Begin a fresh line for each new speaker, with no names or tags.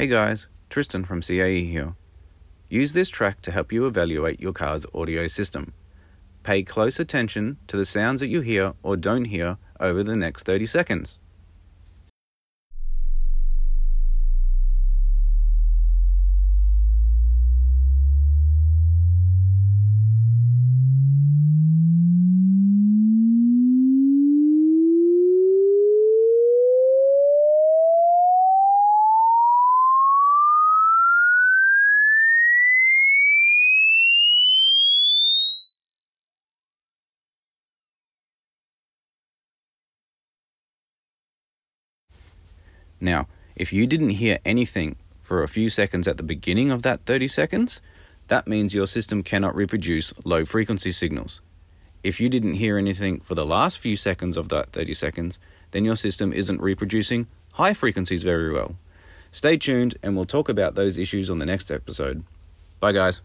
Hey guys, Tristan from CAE here. Use this track to help you evaluate your car's audio system. Pay close attention to the sounds that you hear or don't hear over the next 30 seconds. Now, if you didn't hear anything for a few seconds at the beginning of that 30 seconds, that means your system cannot reproduce low frequency signals. If you didn't hear anything for the last few seconds of that 30 seconds, then your system isn't reproducing high frequencies very well. Stay tuned and we'll talk about those issues on the next episode. Bye, guys.